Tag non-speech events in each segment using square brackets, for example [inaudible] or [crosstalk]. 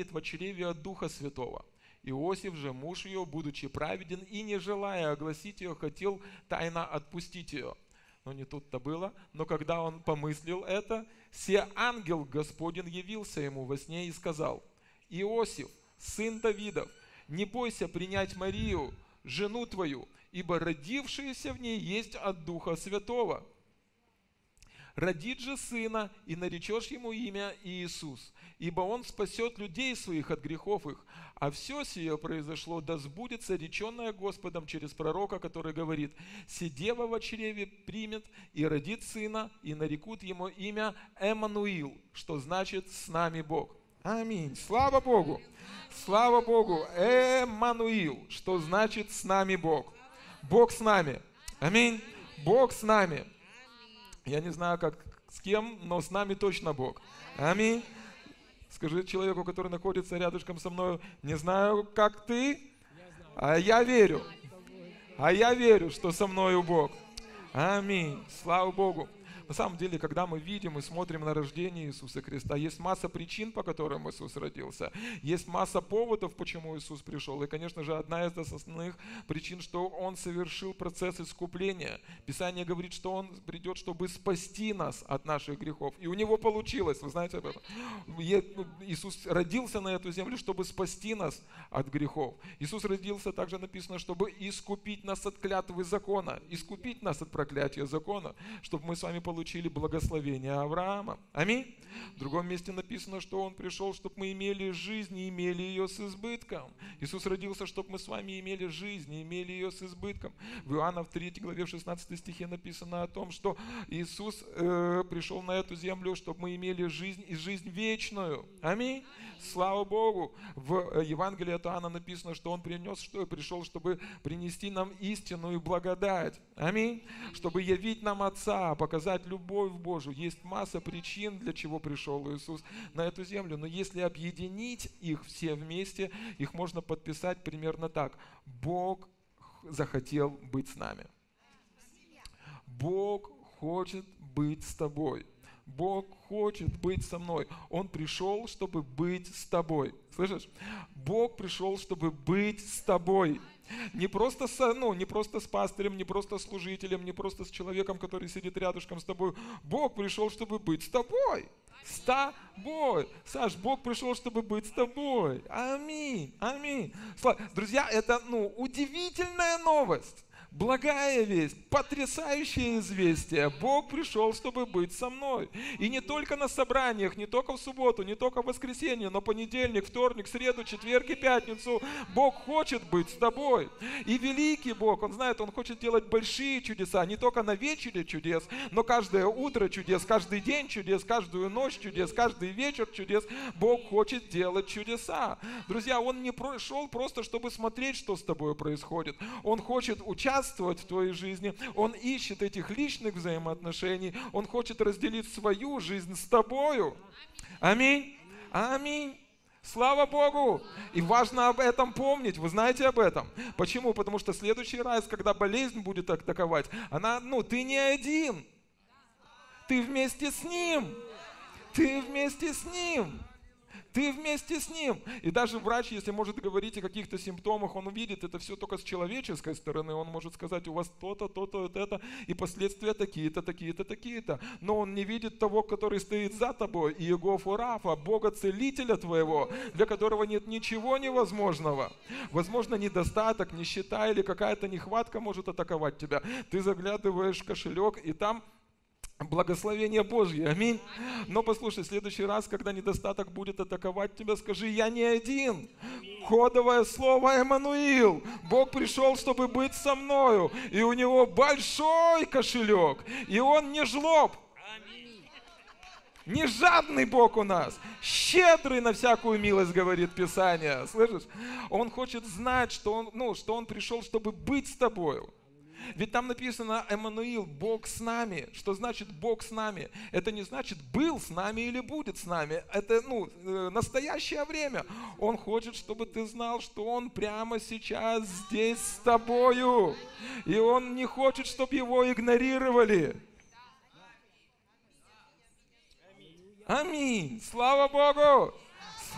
имеет в чреве от Духа Святого. Иосиф же, муж ее, будучи праведен и не желая огласить ее, хотел тайно отпустить ее. Но не тут-то было. Но когда он помыслил это, се ангел Господень явился ему во сне и сказал, Иосиф, сын Давидов, не бойся принять Марию, жену твою, ибо родившаяся в ней есть от Духа Святого. Родит же сына, и наречешь ему имя Иисус, ибо он спасет людей своих от грехов их. А все сие произошло, да сбудется реченное Господом через пророка, который говорит, «Сидева во чреве примет и родит сына, и нарекут ему имя Эммануил», что значит «с нами Бог». Аминь. Слава Богу. Слава Богу. Эммануил, что значит «с нами Бог». Бог с нами. Аминь. Бог с нами. Я не знаю, как с кем, но с нами точно Бог. Аминь. Скажи человеку, который находится рядышком со мной, не знаю, как ты, а я верю. А я верю, что со мною Бог. Аминь. Слава Богу. На самом деле, когда мы видим и смотрим на рождение Иисуса Христа, есть масса причин, по которым Иисус родился. Есть масса поводов, почему Иисус пришел. И, конечно же, одна из основных причин, что Он совершил процесс искупления. Писание говорит, что Он придет, чтобы спасти нас от наших грехов. И у Него получилось, вы знаете об этом. Иисус родился на эту землю, чтобы спасти нас от грехов. Иисус родился, также написано, чтобы искупить нас от клятвы закона, искупить нас от проклятия закона, чтобы мы с вами получили получили благословение Авраама. Аминь. В другом месте написано, что Он пришел, чтобы мы имели жизнь и имели ее с избытком. Иисус родился, чтобы мы с вами имели жизнь и имели ее с избытком. В Иоанна в 3 главе в 16 стихе написано о том, что Иисус э, пришел на эту землю, чтобы мы имели жизнь и жизнь вечную. Аминь. Слава Богу. В э, Евангелии от Иоанна написано, что Он принес, что пришел, чтобы принести нам истину и благодать. Аминь. Чтобы явить нам Отца, показать любовь Божию. Есть масса причин, для чего пришел Иисус на эту землю. Но если объединить их все вместе, их можно подписать примерно так. Бог захотел быть с нами. Бог хочет быть с тобой. Бог хочет быть со мной. Он пришел, чтобы быть с тобой. Слышишь? Бог пришел, чтобы быть с тобой. Не просто, с, ну, не просто с пастырем, не просто с служителем, не просто с человеком, который сидит рядышком с тобой. Бог пришел, чтобы быть с тобой. С тобой. Саш, Бог пришел, чтобы быть с тобой. Аминь. Аминь. Друзья, это ну, удивительная новость благая весть, потрясающее известие. Бог пришел, чтобы быть со мной. И не только на собраниях, не только в субботу, не только в воскресенье, но понедельник, вторник, среду, четверг и пятницу. Бог хочет быть с тобой. И великий Бог, Он знает, Он хочет делать большие чудеса, не только на вечере чудес, но каждое утро чудес, каждый день чудес, каждую ночь чудес, каждый вечер чудес. Бог хочет делать чудеса. Друзья, Он не пришел просто, чтобы смотреть, что с тобой происходит. Он хочет участвовать участвовать в твоей жизни. Он ищет этих личных взаимоотношений. Он хочет разделить свою жизнь с тобою. Аминь. Аминь. Слава Богу! И важно об этом помнить. Вы знаете об этом? Почему? Потому что следующий раз, когда болезнь будет атаковать, она, ну, ты не один. Ты вместе с ним. Ты вместе с ним. Ты вместе с ним. И даже врач, если может говорить о каких-то симптомах, он увидит это все только с человеческой стороны. Он может сказать, у вас то-то, то-то, это, и последствия такие-то, такие-то, такие-то. Но он не видит того, который стоит за тобой, и его Рафа, Бога Целителя твоего, для которого нет ничего невозможного. Возможно, недостаток, нищета или какая-то нехватка может атаковать тебя. Ты заглядываешь в кошелек, и там Благословение Божье, аминь. Но послушай, в следующий раз, когда недостаток будет атаковать тебя, скажи, я не один. Кодовое слово Эммануил. Бог пришел, чтобы быть со мною. И у него большой кошелек. И он не жлоб. Не жадный Бог у нас, щедрый на всякую милость, говорит Писание. Слышишь? Он хочет знать, что он, ну, что он пришел, чтобы быть с тобою. Ведь там написано Эммануил, Бог с нами. Что значит Бог с нами? Это не значит был с нами или будет с нами. Это ну, э, настоящее время. Он хочет, чтобы ты знал, что Он прямо сейчас здесь с тобою. И Он не хочет, чтобы его игнорировали. Аминь. Слава Богу.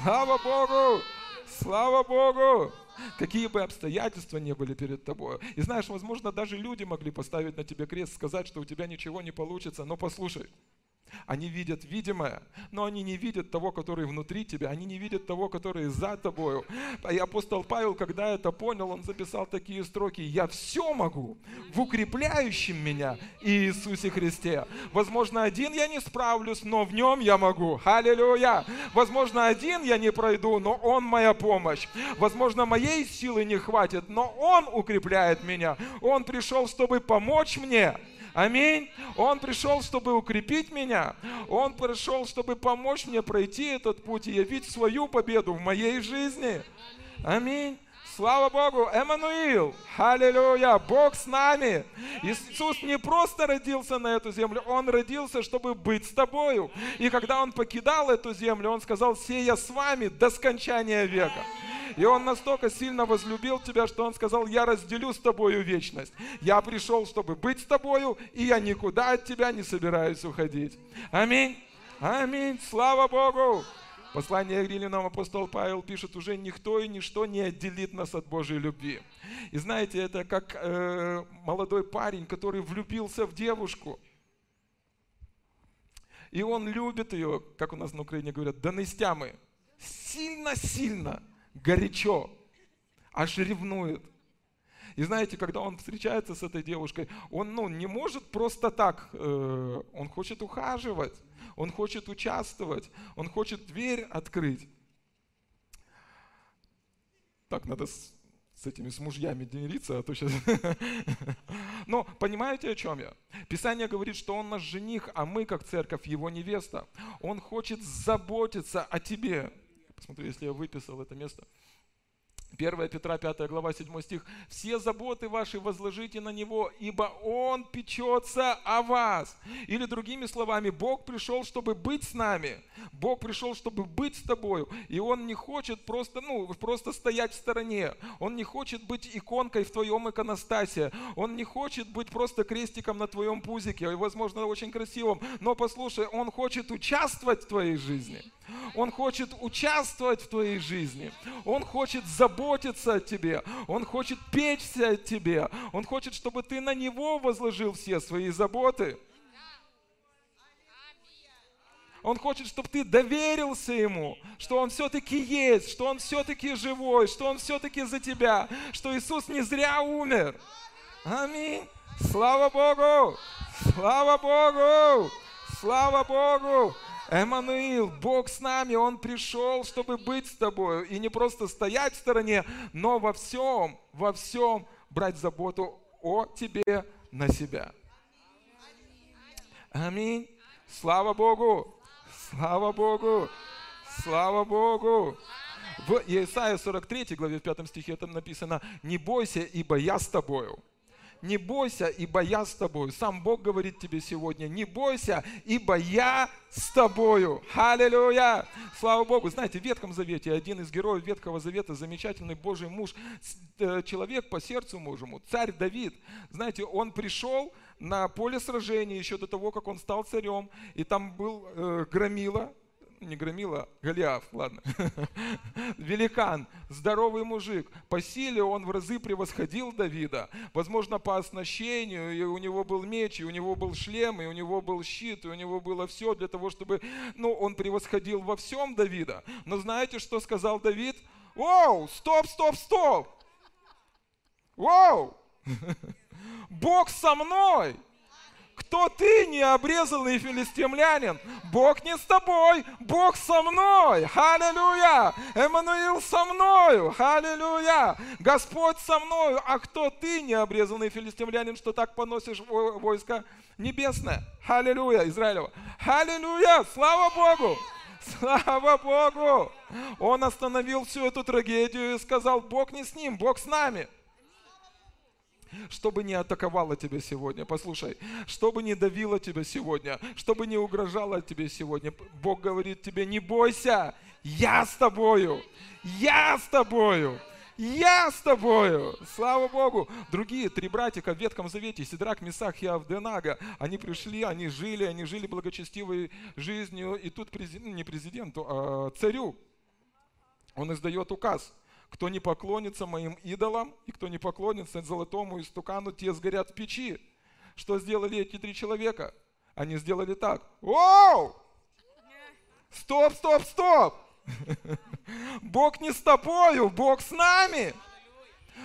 Слава Богу! Слава Богу! [laughs] Какие бы обстоятельства не были перед тобой. И знаешь, возможно, даже люди могли поставить на тебе крест, сказать, что у тебя ничего не получится. Но послушай, они видят видимое, но они не видят того, который внутри тебя, они не видят того, который за тобою. И апостол Павел, когда это понял, он записал такие строки. «Я все могу в укрепляющем меня Иисусе Христе». Возможно, один я не справлюсь, но в нем я могу. Аллилуйя! Возможно, один я не пройду, но Он моя помощь. Возможно, моей силы не хватит, но Он укрепляет меня. Он пришел, чтобы помочь мне. Аминь. Он пришел, чтобы укрепить меня. Он пришел, чтобы помочь мне пройти этот путь и явить свою победу в моей жизни. Аминь. Слава Богу, Эммануил, аллилуйя, Бог с нами. Иисус не просто родился на эту землю, Он родился, чтобы быть с тобою. И когда Он покидал эту землю, Он сказал, сея с вами до скончания века. И Он настолько сильно возлюбил тебя, что Он сказал, я разделю с тобою вечность. Я пришел, чтобы быть с тобою, и я никуда от тебя не собираюсь уходить. Аминь. Аминь. Слава Богу. Послание к Римлянам апостол Павел пишет, уже никто и ничто не отделит нас от Божьей любви. И знаете, это как э, молодой парень, который влюбился в девушку. И он любит ее, как у нас на Украине говорят, до нестямы. Сильно-сильно горячо, аж ревнует. И знаете, когда он встречается с этой девушкой, он ну, не может просто так, э, он хочет ухаживать, он хочет участвовать, он хочет дверь открыть. Так, надо с, с этими с мужьями делиться, а то сейчас... [laughs] Но понимаете, о чем я? Писание говорит, что он наш жених, а мы, как церковь, его невеста. Он хочет заботиться о тебе. Посмотрю, если я выписал это место. 1 Петра 5 глава 7 стих. «Все заботы ваши возложите на Него, ибо Он печется о вас». Или другими словами, Бог пришел, чтобы быть с нами. Бог пришел, чтобы быть с тобою. И Он не хочет просто, ну, просто стоять в стороне. Он не хочет быть иконкой в твоем иконостасе. Он не хочет быть просто крестиком на твоем пузике, возможно, очень красивым. Но послушай, Он хочет участвовать в твоей жизни. Он хочет участвовать в твоей жизни. Он хочет заботиться о тебе. Он хочет печься о тебе. Он хочет, чтобы ты на Него возложил все свои заботы. Он хочет, чтобы ты доверился Ему, что Он все-таки есть, что Он все-таки живой, что Он все-таки за тебя, что Иисус не зря умер. Аминь. Слава Богу! Слава Богу! Слава Богу! Эммануил, Бог с нами, Он пришел, чтобы быть с тобой. И не просто стоять в стороне, но во всем, во всем брать заботу о тебе на себя. Аминь. Слава Богу. Слава Богу. Слава Богу. В Исаии 43 главе в 5 стихе там написано, «Не бойся, ибо я с тобою» не бойся, ибо я с тобою. Сам Бог говорит тебе сегодня, не бойся, ибо я с тобою. Аллилуйя! Слава Богу! Знаете, в Ветхом Завете один из героев Ветхого Завета, замечательный Божий муж, э, человек по сердцу Божьему, царь Давид. Знаете, он пришел на поле сражения еще до того, как он стал царем, и там был э, громила, не громила, Голиаф, ладно, [laughs] великан, здоровый мужик. По силе он в разы превосходил Давида. Возможно, по оснащению, и у него был меч, и у него был шлем, и у него был щит, и у него было все для того, чтобы, ну, он превосходил во всем Давида. Но знаете, что сказал Давид? Воу, стоп, стоп, стоп! Воу! [laughs] Бог со мной! Кто ты, необрезанный филистимлянин? Бог не с тобой, Бог со мной. Аллилуйя! Эммануил со мною. Аллилуйя! Господь со мною. А кто ты, необрезанный филистимлянин, что так поносишь войско небесное? Аллилуйя, Израилева. Аллилуйя! Слава Богу! Слава Богу! Он остановил всю эту трагедию и сказал, Бог не с ним, Бог с нами чтобы не атаковало тебя сегодня. Послушай, чтобы не давило тебя сегодня, чтобы не угрожало тебе сегодня. Бог говорит тебе, не бойся, я с тобою, я с тобою. Я с тобою! Слава Богу! Другие три братика в Ветхом Завете, Сидрак, Месах и Авденага, они пришли, они жили, они жили благочестивой жизнью. И тут президент, ну, не президенту, а царю Он издает указ. Кто не поклонится моим идолам и кто не поклонится золотому истукану, те сгорят в печи. Что сделали эти три человека? Они сделали так. Оу! Стоп, стоп, стоп! [laughs] Бог не с тобою, Бог с нами.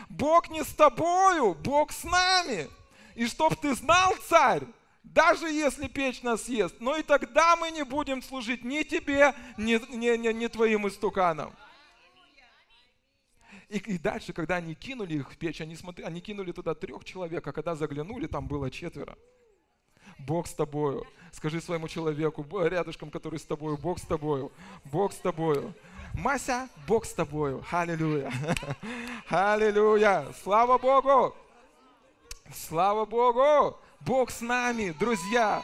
Бог не с тобою, Бог с нами. И чтоб ты знал, царь, даже если печь нас съест, но и тогда мы не будем служить ни тебе, ни, ни, ни, ни твоим истуканам. И, и дальше, когда они кинули их в печь, они, смотри, они кинули туда трех человек, а когда заглянули, там было четверо. Бог с тобою. Скажи своему человеку, рядышком, который с тобою, Бог с тобою, Бог с тобою. Мася, Бог с тобою. Аллилуйя. [laughs] Аллилуйя. Слава Богу. Слава Богу. Бог с нами, друзья.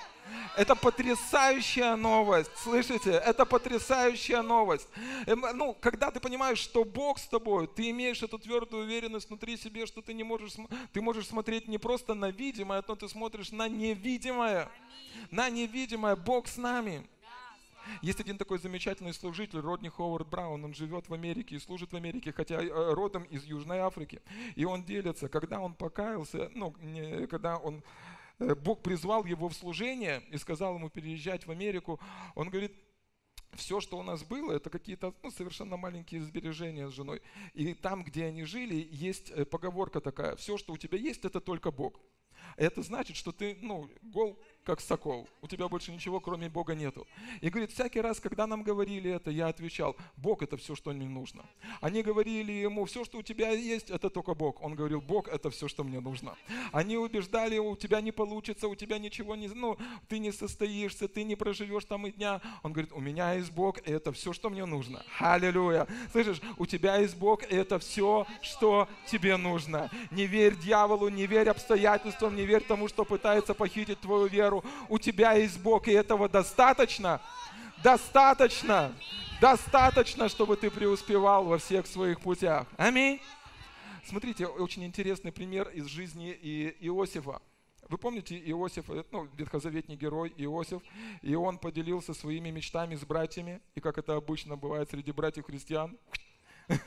Это потрясающая новость, слышите? Это потрясающая новость. Эм, ну, когда ты понимаешь, что Бог с тобой, ты имеешь эту твердую уверенность внутри себе, что ты не можешь, ты можешь смотреть не просто на видимое, но ты смотришь на невидимое. На невидимое. Бог с нами. Есть один такой замечательный служитель, Родни Ховард Браун, он живет в Америке и служит в Америке, хотя э, родом из Южной Африки. И он делится, когда он покаялся, ну, когда он Бог призвал его в служение и сказал ему переезжать в Америку. Он говорит, все, что у нас было, это какие-то ну, совершенно маленькие сбережения с женой. И там, где они жили, есть э, поговорка такая, все, что у тебя есть, это только Бог. Это значит, что ты, ну, гол как сокол. У тебя больше ничего, кроме Бога, нету. И говорит, всякий раз, когда нам говорили это, я отвечал, Бог это все, что мне нужно. Они говорили ему, все, что у тебя есть, это только Бог. Он говорил, Бог это все, что мне нужно. Они убеждали у тебя не получится, у тебя ничего не, ну, ты не состоишься, ты не проживешь там и дня. Он говорит, у меня есть Бог, и это все, что мне нужно. Аллилуйя. Слышишь, у тебя есть Бог, и это все, что тебе нужно. Не верь дьяволу, не верь обстоятельствам, не верь тому, что пытается похитить твою веру веру, у тебя есть Бог, и этого достаточно, достаточно, достаточно, чтобы ты преуспевал во всех своих путях. Аминь. Смотрите, очень интересный пример из жизни Иосифа. Вы помните Иосиф, э, ну, ветхозаветний герой Иосиф, и он поделился своими мечтами с братьями, и как это обычно бывает среди братьев христиан. [laughs]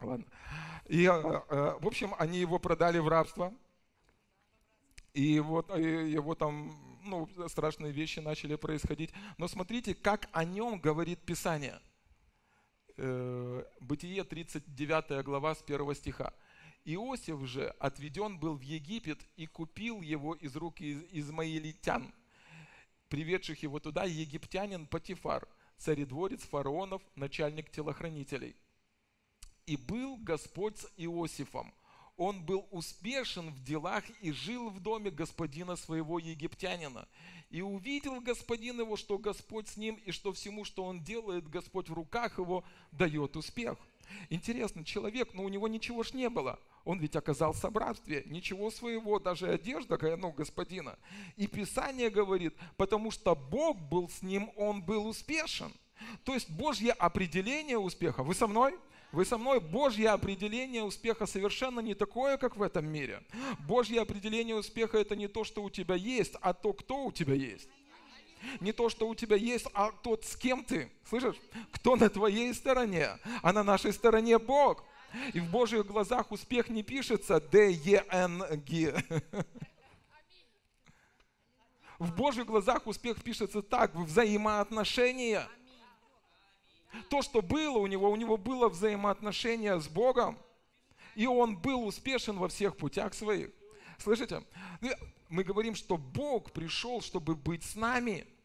Ладно. И, э, э, в общем, они его продали в рабство, и вот э, его там ну, страшные вещи начали происходить. Но смотрите, как о нем говорит Писание. Э, Бытие 39 глава с 1 стиха. Иосиф же отведен был в Египет и купил его из рук измаилитян, приведших его туда египтянин Патифар, царедворец фараонов, начальник телохранителей. И был Господь с Иосифом – он был успешен в делах и жил в доме господина своего египтянина. И увидел господин его, что Господь с ним, и что всему, что он делает, Господь в руках его дает успех. Интересно, человек, но у него ничего ж не было. Он ведь оказался в рабстве, ничего своего, даже одежда, ну, господина. И Писание говорит, потому что Бог был с ним, он был успешен. То есть Божье определение успеха. Вы со мной? Вы со мной? Божье определение успеха совершенно не такое, как в этом мире. Божье определение успеха это не то, что у тебя есть, а то, кто у тебя есть. Не то, что у тебя есть, а тот, с кем ты. Слышишь? Кто на твоей стороне, а на нашей стороне Бог. И в Божьих глазах успех не пишется Д-Е-Н-Г. В Божьих глазах успех пишется так, взаимоотношения – то, что было у него, у него было взаимоотношение с Богом, и он был успешен во всех путях своих. Слышите? Мы говорим, что Бог пришел, чтобы быть с нами –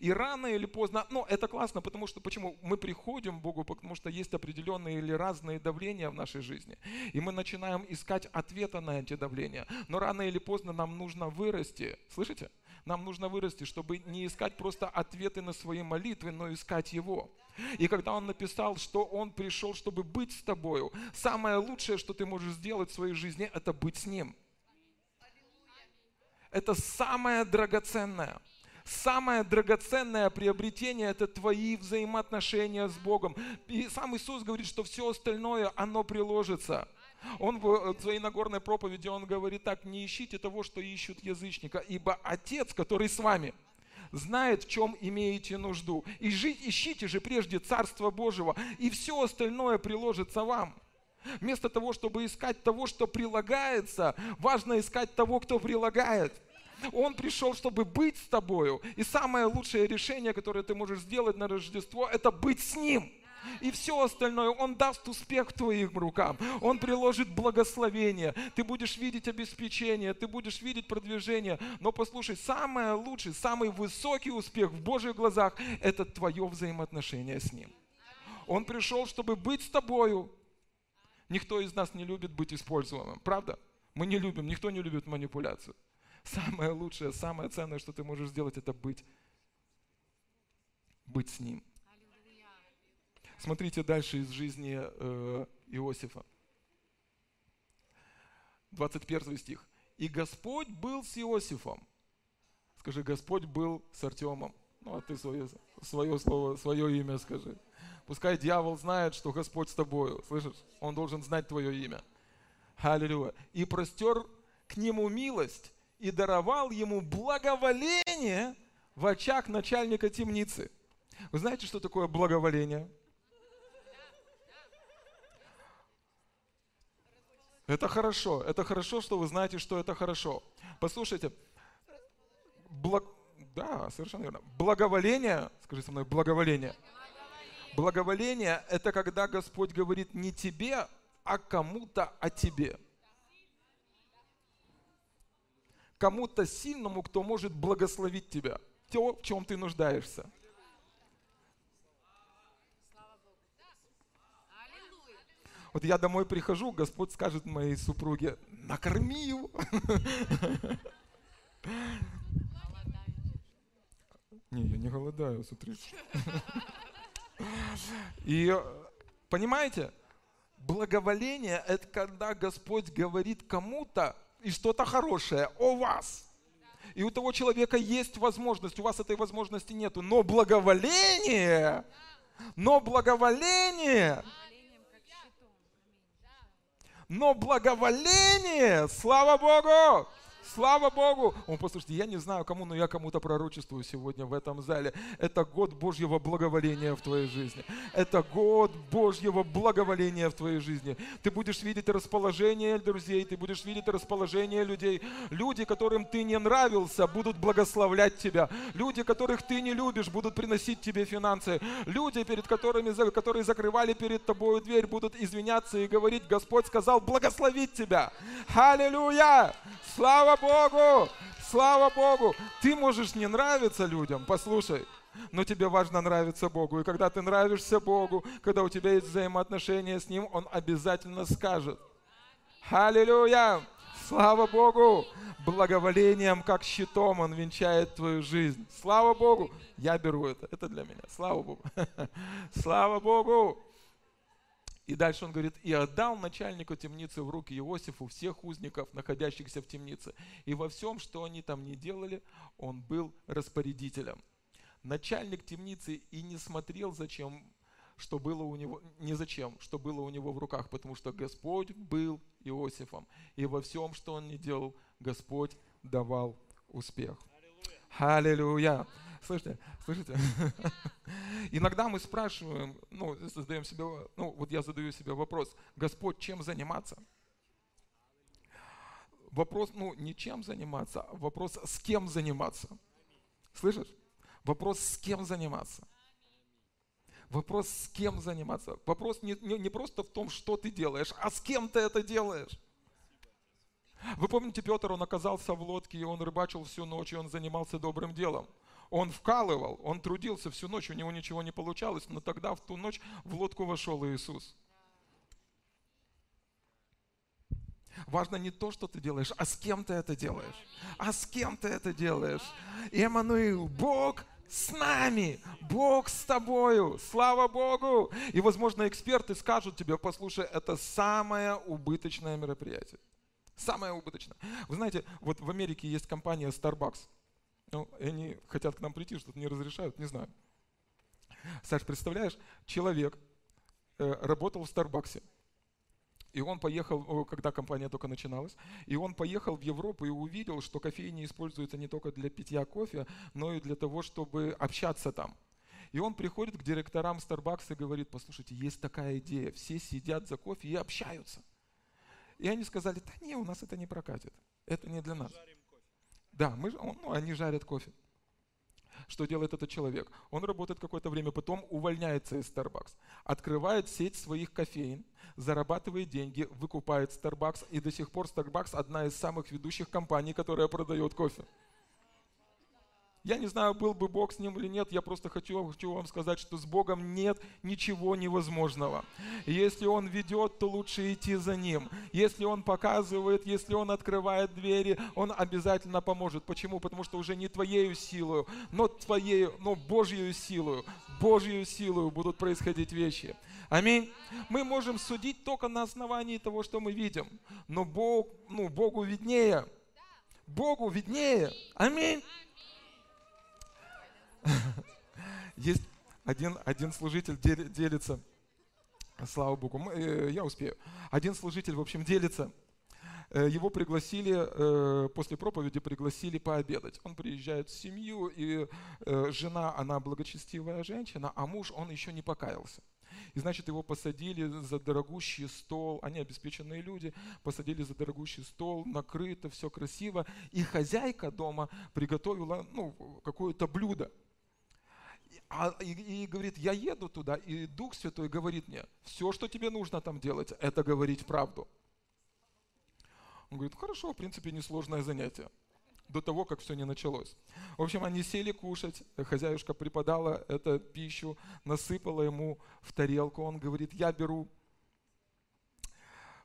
и рано или поздно, ну это классно, потому что почему? Мы приходим к Богу, потому что есть определенные или разные давления в нашей жизни. И мы начинаем искать ответа на эти давления. Но рано или поздно нам нужно вырасти. Слышите? Нам нужно вырасти, чтобы не искать просто ответы на свои молитвы, но искать Его. И когда Он написал, что Он пришел, чтобы быть с тобою, самое лучшее, что ты можешь сделать в своей жизни, это быть с Ним. Это самое драгоценное. Самое драгоценное приобретение – это твои взаимоотношения с Богом. И сам Иисус говорит, что все остальное, оно приложится. Он в своей Нагорной проповеди, он говорит так, не ищите того, что ищут язычника, ибо Отец, который с вами, знает, в чем имеете нужду. И жить, ищите же прежде Царство Божьего, и все остальное приложится вам. Вместо того, чтобы искать того, что прилагается, важно искать того, кто прилагает. Он пришел, чтобы быть с тобою. И самое лучшее решение, которое ты можешь сделать на Рождество, это быть с Ним. И все остальное, Он даст успех твоим рукам. Он приложит благословение. Ты будешь видеть обеспечение, ты будешь видеть продвижение. Но послушай, самое лучшее, самый высокий успех в Божьих глазах – это твое взаимоотношение с Ним. Он пришел, чтобы быть с тобою. Никто из нас не любит быть используемым, правда? Мы не любим, никто не любит манипуляцию. Самое лучшее, самое ценное, что ты можешь сделать, это быть, быть с Ним. Смотрите дальше из жизни э, Иосифа. 21 стих. «И Господь был с Иосифом». Скажи, Господь был с Артемом. Ну, а ты свое, свое слово, свое имя скажи. Пускай дьявол знает, что Господь с тобою. Слышишь? Он должен знать твое имя. Аллилуйя. «И простер к нему милость, и даровал ему благоволение в очах начальника темницы». Вы знаете, что такое благоволение? Это хорошо. Это хорошо, что вы знаете, что это хорошо. Послушайте, благ... да, совершенно верно. Благоволение, скажи со мной, благоволение. Благоволение – это когда Господь говорит не тебе, а кому-то о тебе. Кому-то сильному, кто может благословить тебя. То, в чем ты нуждаешься. Вот я домой прихожу, Господь скажет моей супруге, накорми его. Не, я не голодаю, смотрите. И понимаете, благоволение – это когда Господь говорит кому-то и что-то хорошее о вас. И у того человека есть возможность, у вас этой возможности нету. Но благоволение, но благоволение – но благоволение, слава Богу, Слава Богу! Он, послушайте, я не знаю кому, но я кому-то пророчествую сегодня в этом зале. Это год Божьего благоволения в твоей жизни. Это год Божьего благоволения в твоей жизни. Ты будешь видеть расположение друзей, ты будешь видеть расположение людей. Люди, которым ты не нравился, будут благословлять тебя. Люди, которых ты не любишь, будут приносить тебе финансы. Люди, перед которыми, которые закрывали перед тобой дверь, будут извиняться и говорить, Господь сказал благословить тебя. Аллилуйя! Слава Богу! Слава Богу! Ты можешь не нравиться людям, послушай, но тебе важно нравиться Богу. И когда ты нравишься Богу, когда у тебя есть взаимоотношения с Ним, Он обязательно скажет. Аллилуйя! Слава Богу! Благоволением, как щитом, Он венчает твою жизнь. Слава Богу! Я беру это. Это для меня. Слава Богу! [laughs] Слава Богу! И дальше он говорит, и отдал начальнику темницы в руки Иосифу всех узников, находящихся в темнице. И во всем, что они там не делали, он был распорядителем. Начальник темницы и не смотрел, зачем, что было у него, не зачем, что было у него в руках, потому что Господь был Иосифом. И во всем, что он не делал, Господь давал успех. Аллилуйя! Слышите, слышите? [laughs] Иногда мы спрашиваем, ну, задаем себе, ну, вот я задаю себе вопрос, Господь, чем заниматься? Вопрос, ну, не чем заниматься, а вопрос, с кем заниматься. Слышишь? Вопрос, с кем заниматься. Вопрос, с кем заниматься. Вопрос не, не, не просто в том, что ты делаешь, а с кем ты это делаешь. Вы помните, Петр, он оказался в лодке, и он рыбачил всю ночь, и он занимался добрым делом. Он вкалывал, он трудился всю ночь, у него ничего не получалось, но тогда в ту ночь в лодку вошел Иисус. Важно не то, что ты делаешь, а с кем ты это делаешь. А с кем ты это делаешь. Эммануил, Бог с нами, Бог с тобою, слава Богу. И, возможно, эксперты скажут тебе, послушай, это самое убыточное мероприятие. Самое убыточное. Вы знаете, вот в Америке есть компания Starbucks. Ну, они хотят к нам прийти, что-то не разрешают, не знаю. Саш, представляешь, человек э, работал в Старбаксе. И он поехал, когда компания только начиналась, и он поехал в Европу и увидел, что кофейни используются не только для питья кофе, но и для того, чтобы общаться там. И он приходит к директорам Starbucks и говорит, послушайте, есть такая идея, все сидят за кофе и общаются. И они сказали, да не, у нас это не прокатит, это не для нас. Да, мы, ну, они жарят кофе. Что делает этот человек? Он работает какое-то время, потом увольняется из Starbucks, открывает сеть своих кофеин, зарабатывает деньги, выкупает Starbucks, и до сих пор Starbucks одна из самых ведущих компаний, которая продает кофе. Я не знаю, был бы Бог с ним или нет, я просто хочу, хочу вам сказать, что с Богом нет ничего невозможного. Если Он ведет, то лучше идти за Ним. Если Он показывает, если Он открывает двери, Он обязательно поможет. Почему? Потому что уже не твоею силою, но твоей, но Божью силою, Божью силою будут происходить вещи. Аминь. Мы можем судить только на основании того, что мы видим. Но Бог, ну, Богу виднее. Богу виднее. Аминь. [laughs] Есть один, один служитель делится, слава Богу, э, я успею. Один служитель, в общем, делится. Э, его пригласили, э, после проповеди пригласили пообедать. Он приезжает в семью, и жена, она благочестивая женщина, а муж, он еще не покаялся. И значит, его посадили за дорогущий стол, они обеспеченные люди, посадили за дорогущий стол, накрыто, все красиво. И хозяйка дома приготовила ну, какое-то блюдо. А, и, и говорит, я еду туда, и Дух Святой говорит мне, все, что тебе нужно там делать, это говорить правду. Он говорит, хорошо, в принципе, несложное занятие. До того, как все не началось. В общем, они сели кушать, хозяюшка преподала эту пищу, насыпала ему в тарелку. Он говорит, я беру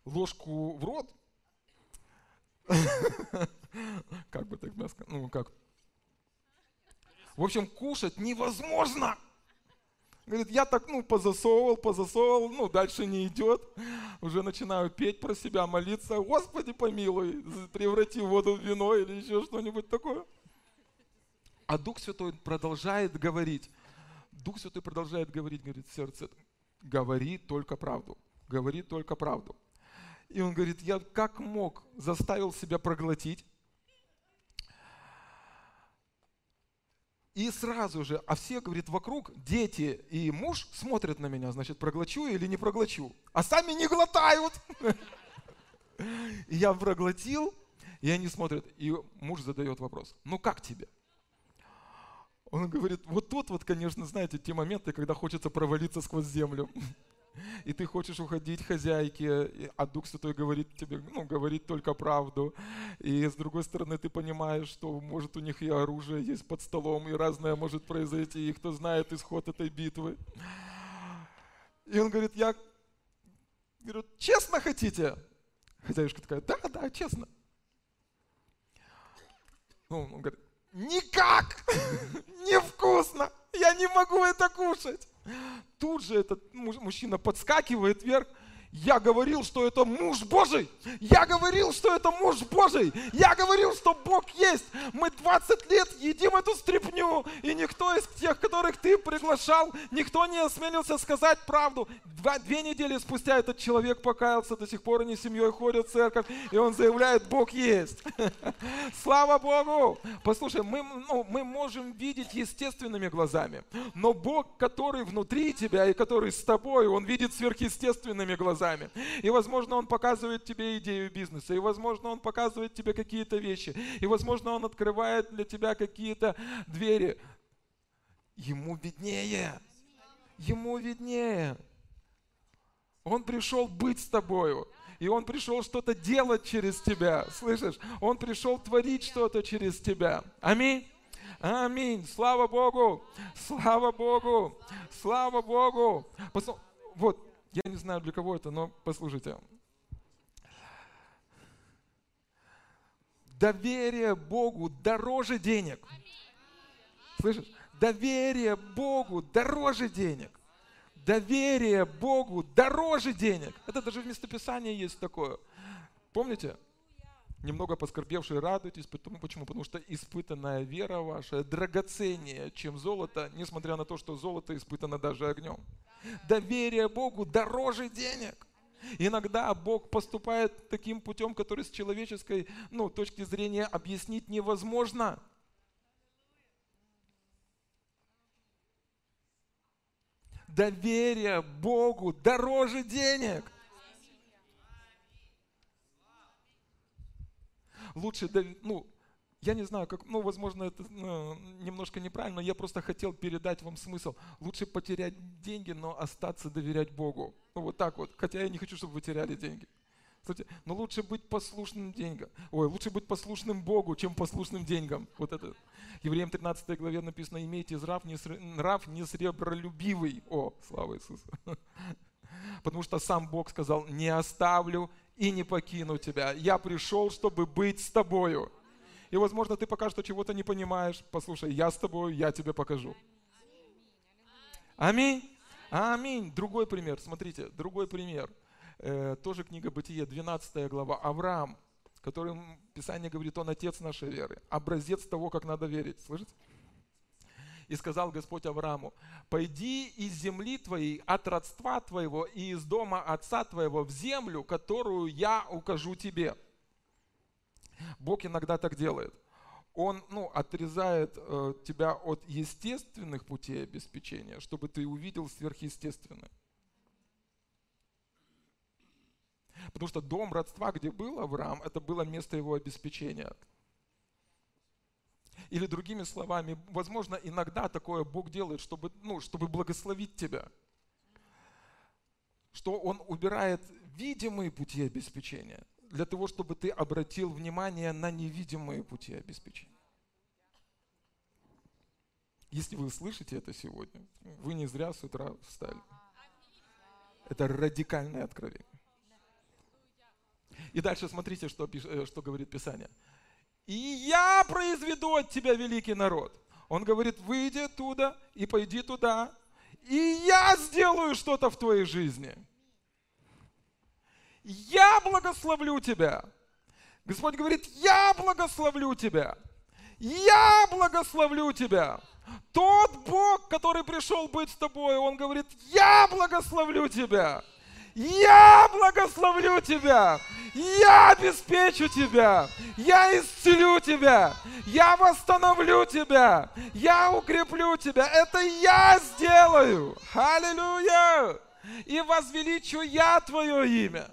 ложку в рот, [laughs] как бы так мягко, ну как, в общем, кушать невозможно. Говорит, я так, ну, позасовывал, позасовывал, ну, дальше не идет. Уже начинаю петь про себя, молиться. Господи, помилуй, преврати воду в вино или еще что-нибудь такое. А Дух Святой продолжает говорить. Дух Святой продолжает говорить, говорит, сердце, говори только правду, говори только правду. И он говорит, я как мог заставил себя проглотить, И сразу же, а все, говорит, вокруг, дети и муж смотрят на меня, значит, проглочу или не проглочу. А сами не глотают. [laughs] Я проглотил, и они смотрят, и муж задает вопрос, ну как тебе? Он говорит, вот тут вот, конечно, знаете, те моменты, когда хочется провалиться сквозь землю [laughs] [laughs] и ты хочешь уходить хозяйке, а Дух Святой говорит тебе, ну, говорит только правду. И с другой стороны, ты понимаешь, что может у них и оружие есть под столом, и разное может произойти, и кто знает исход этой битвы. И он говорит, я говорю, честно хотите? Хозяюшка такая, да, да, честно. Ну, он говорит, никак, [laughs] невкусно, я не могу это кушать. Тут же этот мужчина подскакивает вверх я говорил, что это муж Божий. Я говорил, что это муж Божий. Я говорил, что Бог есть. Мы 20 лет едим эту стряпню. И никто из тех, которых ты приглашал, никто не осмелился сказать правду. Два, две недели спустя этот человек покаялся, до сих пор они семьей ходят в церковь. И он заявляет, Бог есть. [laughs] Слава Богу! Послушай, мы, ну, мы можем видеть естественными глазами. Но Бог, который внутри тебя и который с тобой, Он видит сверхъестественными глазами глазами. И, возможно, он показывает тебе идею бизнеса, и, возможно, он показывает тебе какие-то вещи, и, возможно, он открывает для тебя какие-то двери. Ему виднее. Ему виднее. Он пришел быть с тобою. И Он пришел что-то делать через тебя. Слышишь? Он пришел творить что-то через тебя. Аминь. Аминь. Слава Богу. Слава Богу. Слава Богу. Вот, я не знаю, для кого это, но послушайте. Доверие Богу дороже денег. Слышишь? Доверие Богу дороже денег. Доверие Богу дороже денег. Это даже в местописании есть такое. Помните? Немного поскорбевшие радуйтесь. Потому, почему? Потому что испытанная вера ваша драгоценнее, чем золото, несмотря на то, что золото испытано даже огнем. Доверие Богу дороже денег. Иногда Бог поступает таким путем, который с человеческой ну, точки зрения объяснить невозможно. Доверие Богу дороже денег. Лучше, ну, я не знаю, как, ну, возможно, это ну, немножко неправильно, я просто хотел передать вам смысл. Лучше потерять деньги, но остаться доверять Богу. Ну, вот так вот. Хотя я не хочу, чтобы вы теряли деньги. Кстати, но лучше быть послушным деньгам. Ой, лучше быть послушным Богу, чем послушным деньгам. Вот это. Евреям 13 главе написано, имейте нрав, не, нрав не сребролюбивый. О, слава Иисусу. [laughs] Потому что сам Бог сказал, не оставлю и не покину тебя. Я пришел, чтобы быть с тобою. И, возможно, ты пока что чего-то не понимаешь. Послушай, я с тобой, я тебе покажу. Аминь. Аминь. Другой пример. Смотрите, другой пример. Э, тоже книга Бытие, 12 глава. Авраам, которым Писание говорит, он отец нашей веры. Образец того, как надо верить. Слышите? И сказал Господь Аврааму, пойди из земли твоей, от родства твоего и из дома отца твоего в землю, которую я укажу тебе. Бог иногда так делает. Он ну, отрезает э, тебя от естественных путей обеспечения, чтобы ты увидел сверхъестественное. Потому что дом родства, где был Авраам, это было место его обеспечения. Или другими словами, возможно, иногда такое Бог делает, чтобы, ну, чтобы благословить тебя. Что Он убирает видимые пути обеспечения для того, чтобы ты обратил внимание на невидимые пути обеспечения. Если вы слышите это сегодня, вы не зря с утра встали. Это радикальное откровение. И дальше смотрите, что, э, что говорит Писание. «И я произведу от тебя великий народ». Он говорит, выйди оттуда и пойди туда, и я сделаю что-то в твоей жизни – я благословлю тебя. Господь говорит, я благословлю тебя. Я благословлю тебя. Тот Бог, который пришел быть с тобой, Он говорит, я благословлю тебя. Я благословлю тебя. Я обеспечу тебя. Я исцелю тебя. Я восстановлю тебя. Я укреплю тебя. Это я сделаю. Аллилуйя. И возвеличу я твое имя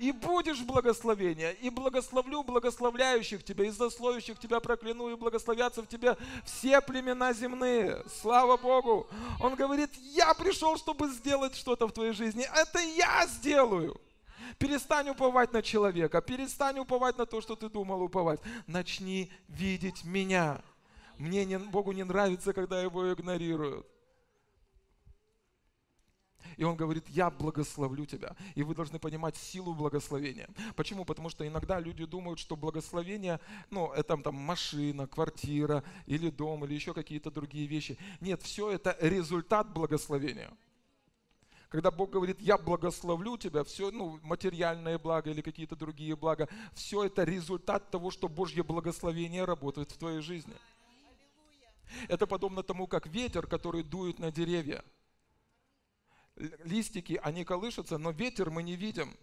и будешь благословение, и благословлю благословляющих тебя, и засловящих тебя прокляну, и благословятся в тебе все племена земные. Слава Богу! Он говорит, я пришел, чтобы сделать что-то в твоей жизни. Это я сделаю. Перестань уповать на человека, перестань уповать на то, что ты думал уповать. Начни видеть меня. Мне не, Богу не нравится, когда его игнорируют. И он говорит, я благословлю тебя. И вы должны понимать силу благословения. Почему? Потому что иногда люди думают, что благословение, ну, это там машина, квартира или дом, или еще какие-то другие вещи. Нет, все это результат благословения. Когда Бог говорит, я благословлю тебя, все, ну, материальные блага или какие-то другие блага, все это результат того, что Божье благословение работает в твоей жизни. Это подобно тому, как ветер, который дует на деревья – листики, они колышутся, но ветер мы не видим.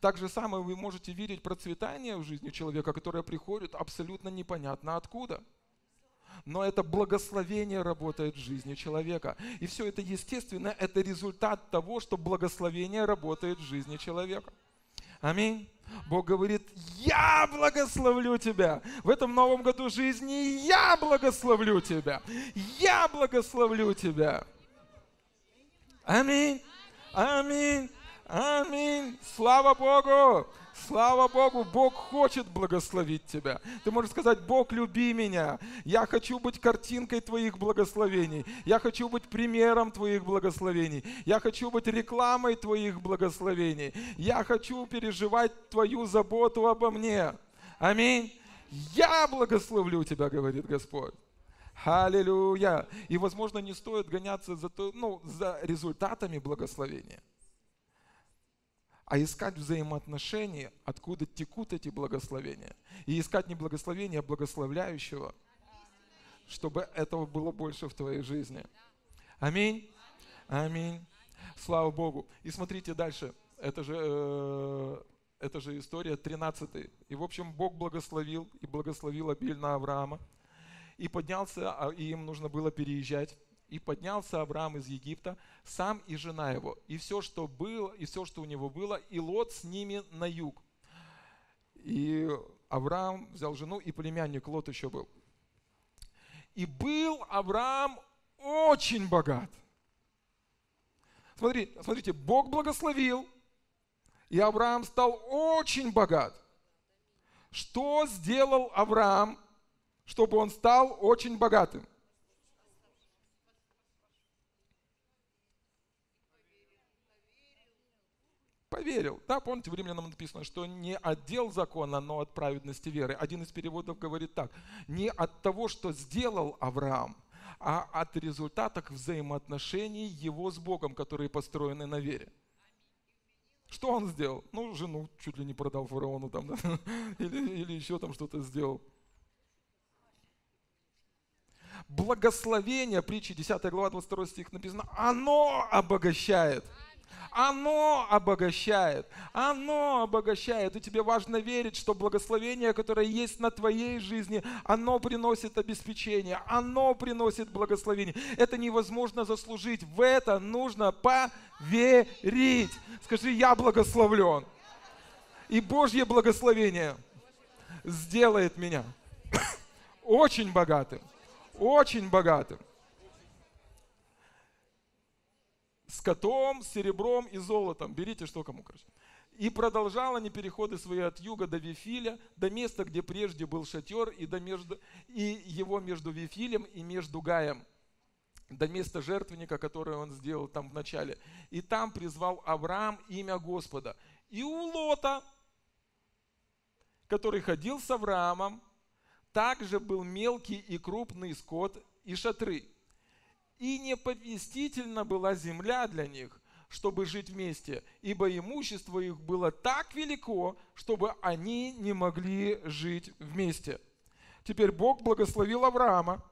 Так же самое вы можете видеть процветание в жизни человека, которое приходит абсолютно непонятно откуда. Но это благословение работает в жизни человека. И все это, естественно, это результат того, что благословение работает в жизни человека. Аминь. Бог говорит, я благословлю тебя. В этом новом году жизни я благословлю тебя. Я благословлю тебя. Аминь. Аминь. Аминь. Слава Богу. Слава Богу, Бог хочет благословить тебя. Ты можешь сказать, Бог, люби меня. Я хочу быть картинкой твоих благословений. Я хочу быть примером твоих благословений. Я хочу быть рекламой твоих благословений. Я хочу переживать твою заботу обо мне. Аминь. Я благословлю тебя, говорит Господь. Аллилуйя. И, возможно, не стоит гоняться за, то, ну, за результатами благословения, а искать взаимоотношения, откуда текут эти благословения. И искать не благословения, а благословляющего, чтобы этого было больше в твоей жизни. Аминь. Аминь. Слава Богу. И смотрите дальше. это же, э, это же история 13. И, в общем, Бог благословил и благословил обильно Авраама. И поднялся, а им нужно было переезжать. И поднялся Авраам из Египта, сам и жена его, и все, что было, и все, что у него было, и Лот с ними на юг. И Авраам взял жену, и племянник Лот еще был. И был Авраам очень богат. Смотри, смотрите, Бог благословил, и Авраам стал очень богат. Что сделал Авраам, чтобы он стал очень богатым? Поверил. Да, помните, в Римлянам написано, что не от дел закона, но от праведности веры. Один из переводов говорит так. Не от того, что сделал Авраам, а от результатов взаимоотношений его с Богом, которые построены на вере. Что он сделал? Ну, жену чуть ли не продал фараону там, да? [laughs] или, или еще там что-то сделал. Благословение, притчи 10 глава 22 стих написано, оно обогащает оно обогащает. Оно обогащает. И тебе важно верить, что благословение, которое есть на твоей жизни, оно приносит обеспечение, оно приносит благословение. Это невозможно заслужить. В это нужно поверить. Скажи, я благословлен. И Божье благословение сделает меня [coughs] очень богатым. Очень богатым. скотом, серебром и золотом. Берите, что кому короче. И продолжал они переходы свои от юга до Вифиля, до места, где прежде был шатер, и, до между, и его между Вифилем и между Гаем, до места жертвенника, которое он сделал там в начале. И там призвал Авраам имя Господа. И у Лота, который ходил с Авраамом, также был мелкий и крупный скот и шатры – и не поместительна была земля для них, чтобы жить вместе, ибо имущество их было так велико, чтобы они не могли жить вместе. Теперь Бог благословил Авраама.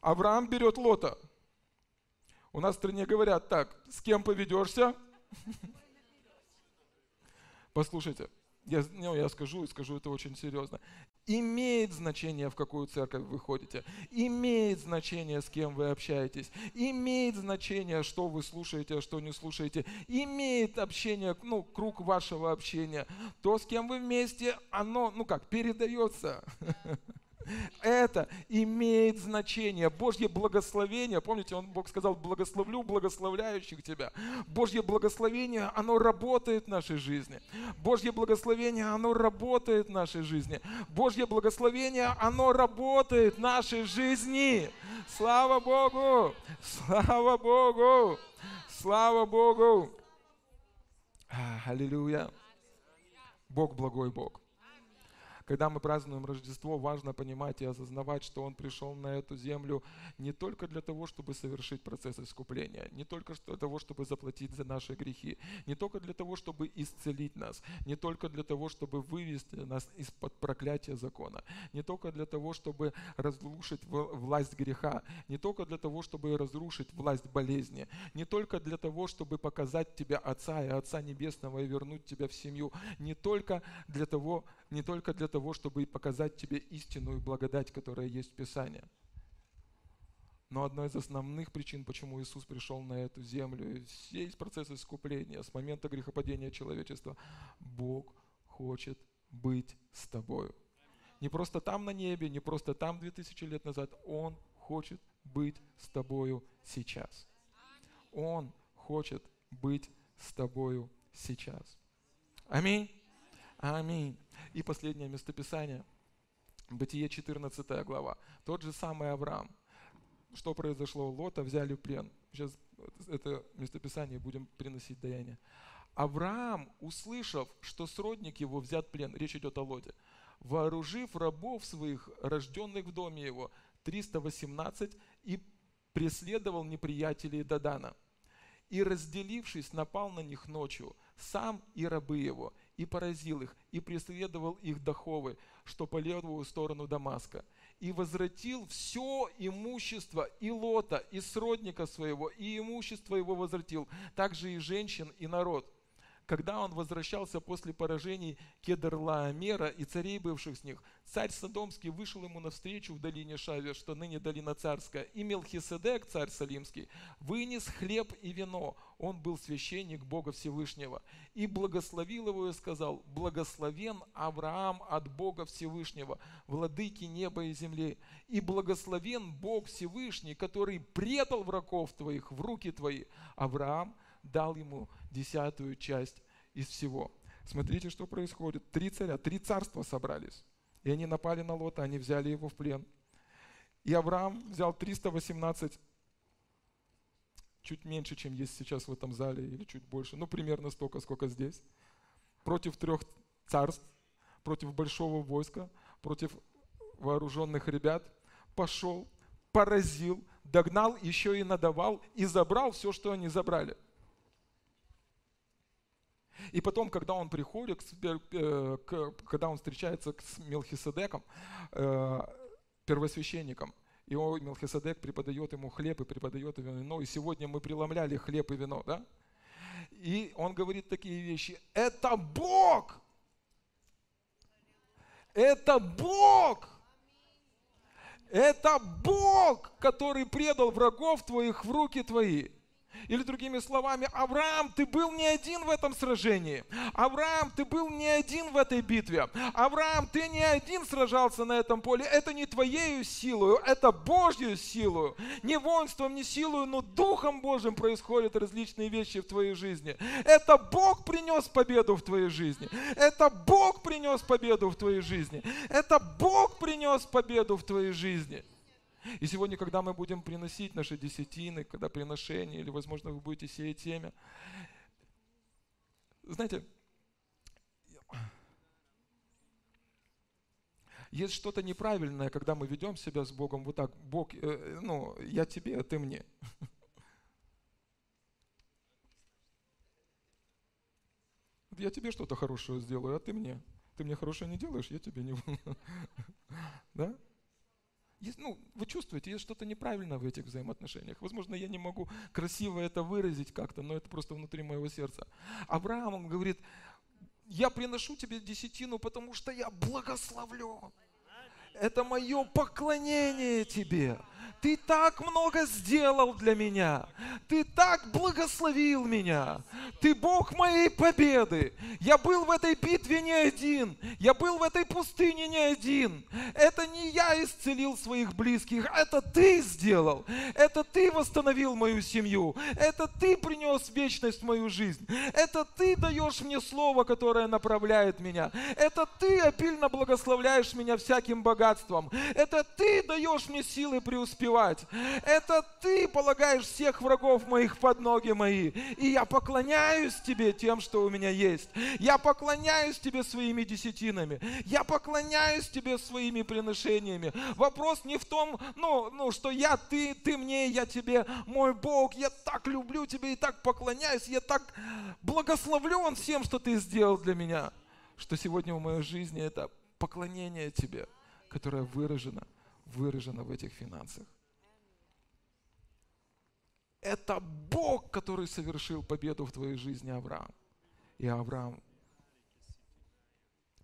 Авраам берет Лота. У нас в стране говорят так, с кем поведешься? [laughs] Послушайте, я, ну, я скажу и скажу это очень серьезно. Имеет значение, в какую церковь вы ходите. Имеет значение, с кем вы общаетесь. Имеет значение, что вы слушаете, а что не слушаете. Имеет общение, ну, круг вашего общения. То, с кем вы вместе, оно, ну как, передается. [laughs] Это имеет значение. Божье благословение, помните, он, Бог сказал, благословлю благословляющих тебя. Божье благословение, оно работает в нашей жизни. Божье благословение, оно работает в нашей жизни. Божье благословение, оно работает в нашей жизни. Слава Богу! Слава Богу! Слава Богу! Аллилуйя! Бог благой Бог. Когда мы празднуем Рождество, важно понимать и осознавать, что Он пришел на эту землю не только для того, чтобы совершить процесс искупления, не только для того, чтобы заплатить за наши грехи, не только для того, чтобы исцелить нас, не только для того, чтобы вывести нас из-под проклятия закона, не только для того, чтобы разрушить власть греха, не только для того, чтобы разрушить власть болезни, не только для того, чтобы показать тебе Отца и Отца Небесного и вернуть тебя в семью, не только для того, не только для того, чтобы показать тебе истину и благодать, которая есть в Писании. Но одной из основных причин, почему Иисус пришел на эту землю, весь процесс искупления, с момента грехопадения человечества, Бог хочет быть с тобою. Не просто там на небе, не просто там 2000 лет назад. Он хочет быть с тобою сейчас. Он хочет быть с тобою сейчас. Аминь. Аминь. И последнее местописание. Бытие 14 глава. Тот же самый Авраам. Что произошло? Лота взяли в плен. Сейчас это местописание будем приносить даяние. Авраам, услышав, что сродник его взят в плен, речь идет о Лоте, вооружив рабов своих, рожденных в доме его, 318, и преследовал неприятелей Дадана. И разделившись, напал на них ночью, сам и рабы его, и поразил их, и преследовал их до Ховы, что по левую сторону Дамаска. и возвратил все имущество и Лота, и сродника своего, и имущество его возвратил, также и женщин, и народ когда он возвращался после поражений Кедрлаомера и царей, бывших с них, царь Содомский вышел ему навстречу в долине Шаве, что ныне долина царская, и Мелхиседек, царь Салимский, вынес хлеб и вино, он был священник Бога Всевышнего, и благословил его и сказал, благословен Авраам от Бога Всевышнего, владыки неба и земли, и благословен Бог Всевышний, который предал врагов твоих в руки твои. Авраам – дал ему десятую часть из всего. Смотрите, что происходит. Три царя, три царства собрались. И они напали на Лота, они взяли его в плен. И Авраам взял 318, чуть меньше, чем есть сейчас в этом зале, или чуть больше, ну примерно столько, сколько здесь, против трех царств, против большого войска, против вооруженных ребят, пошел, поразил, догнал, еще и надавал, и забрал все, что они забрали. И потом, когда он приходит, э, когда он встречается с Мелхиседеком, э, первосвященником, и он, Мелхиседек преподает ему хлеб и преподает ему вино. И сегодня мы преломляли хлеб и вино, да? И он говорит такие вещи. Это Бог! Это Бог! Это Бог, который предал врагов твоих в руки твои. Или другими словами, Авраам, ты был не один в этом сражении. Авраам, ты был не один в этой битве. Авраам, ты не один сражался на этом поле. Это не твоею силою, это Божью силою. Не воинством, не силою, но Духом Божьим происходят различные вещи в твоей жизни. Это Бог принес победу в твоей жизни. Это Бог принес победу в твоей жизни. Это Бог принес победу в твоей жизни. И сегодня, когда мы будем приносить наши десятины, когда приношения, или, возможно, вы будете сеять семя, знаете, есть что-то неправильное, когда мы ведем себя с Богом вот так, Бог, э, ну, я тебе, а ты мне. [laughs] Я тебе что-то хорошее сделаю, а ты мне. Ты мне хорошее не делаешь, я тебе не... [laughs] Да? Есть, ну, вы чувствуете, есть что-то неправильно в этих взаимоотношениях. Возможно, я не могу красиво это выразить как-то, но это просто внутри моего сердца. Авраам, он говорит, я приношу тебе десятину, потому что я благословлен. Это мое поклонение тебе. Ты так много сделал для меня. Ты так благословил меня. Ты Бог моей победы. Я был в этой битве не один. Я был в этой пустыне не один. Это не я исцелил своих близких. Это ты сделал. Это ты восстановил мою семью. Это ты принес вечность в мою жизнь. Это ты даешь мне слово, которое направляет меня. Это ты обильно благословляешь меня всяким богатством. Это ты даешь мне силы преуспевать. Это ты полагаешь всех врагов моих под ноги мои. И я поклоняюсь тебе тем, что у меня есть. Я поклоняюсь тебе своими десятинами. Я поклоняюсь тебе своими приношениями. Вопрос не в том, ну, ну, что я ты, ты мне, я тебе, мой Бог, я так люблю тебя и так поклоняюсь, я так благословлен всем, что ты сделал для меня, что сегодня в моей жизни это поклонение тебе, которое выражено, выражено в этих финансах. Это Бог, который совершил победу в твоей жизни, Авраам. И Авраам,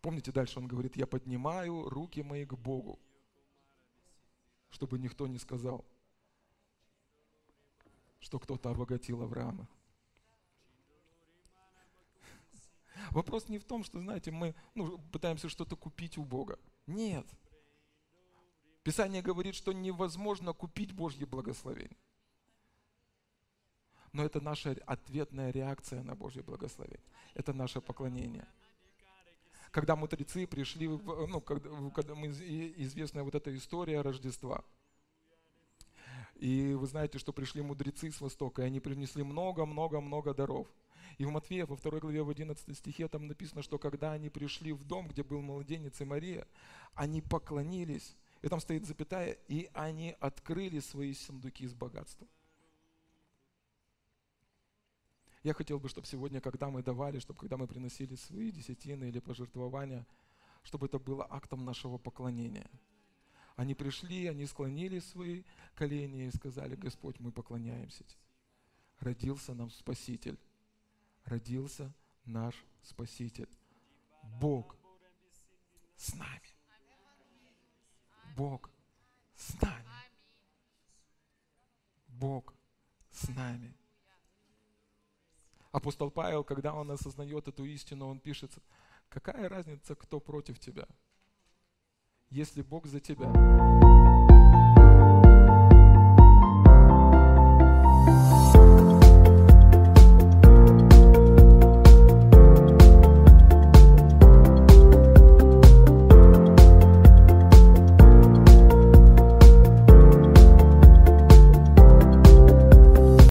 помните дальше, он говорит, я поднимаю руки мои к Богу, чтобы никто не сказал, что кто-то обогатил Авраама. Вопрос не в том, что, знаете, мы ну, пытаемся что-то купить у Бога. Нет. Писание говорит, что невозможно купить Божье благословение но это наша ответная реакция на Божье благословение. Это наше поклонение. Когда мудрецы пришли, ну, когда, когда мы, известная вот эта история Рождества, и вы знаете, что пришли мудрецы с Востока, и они принесли много-много-много даров. И в Матфея, во второй главе, в 11 стихе, там написано, что когда они пришли в дом, где был младенец и Мария, они поклонились, и там стоит запятая, и они открыли свои сундуки с богатством. Я хотел бы, чтобы сегодня, когда мы давали, чтобы когда мы приносили свои десятины или пожертвования, чтобы это было актом нашего поклонения. Они пришли, они склонили свои колени и сказали, Господь, мы поклоняемся. Родился нам Спаситель. Родился наш Спаситель. Бог с нами. Бог с нами. Бог с нами. Апостол Павел, когда он осознает эту истину, он пишет, какая разница, кто против тебя, если Бог за тебя.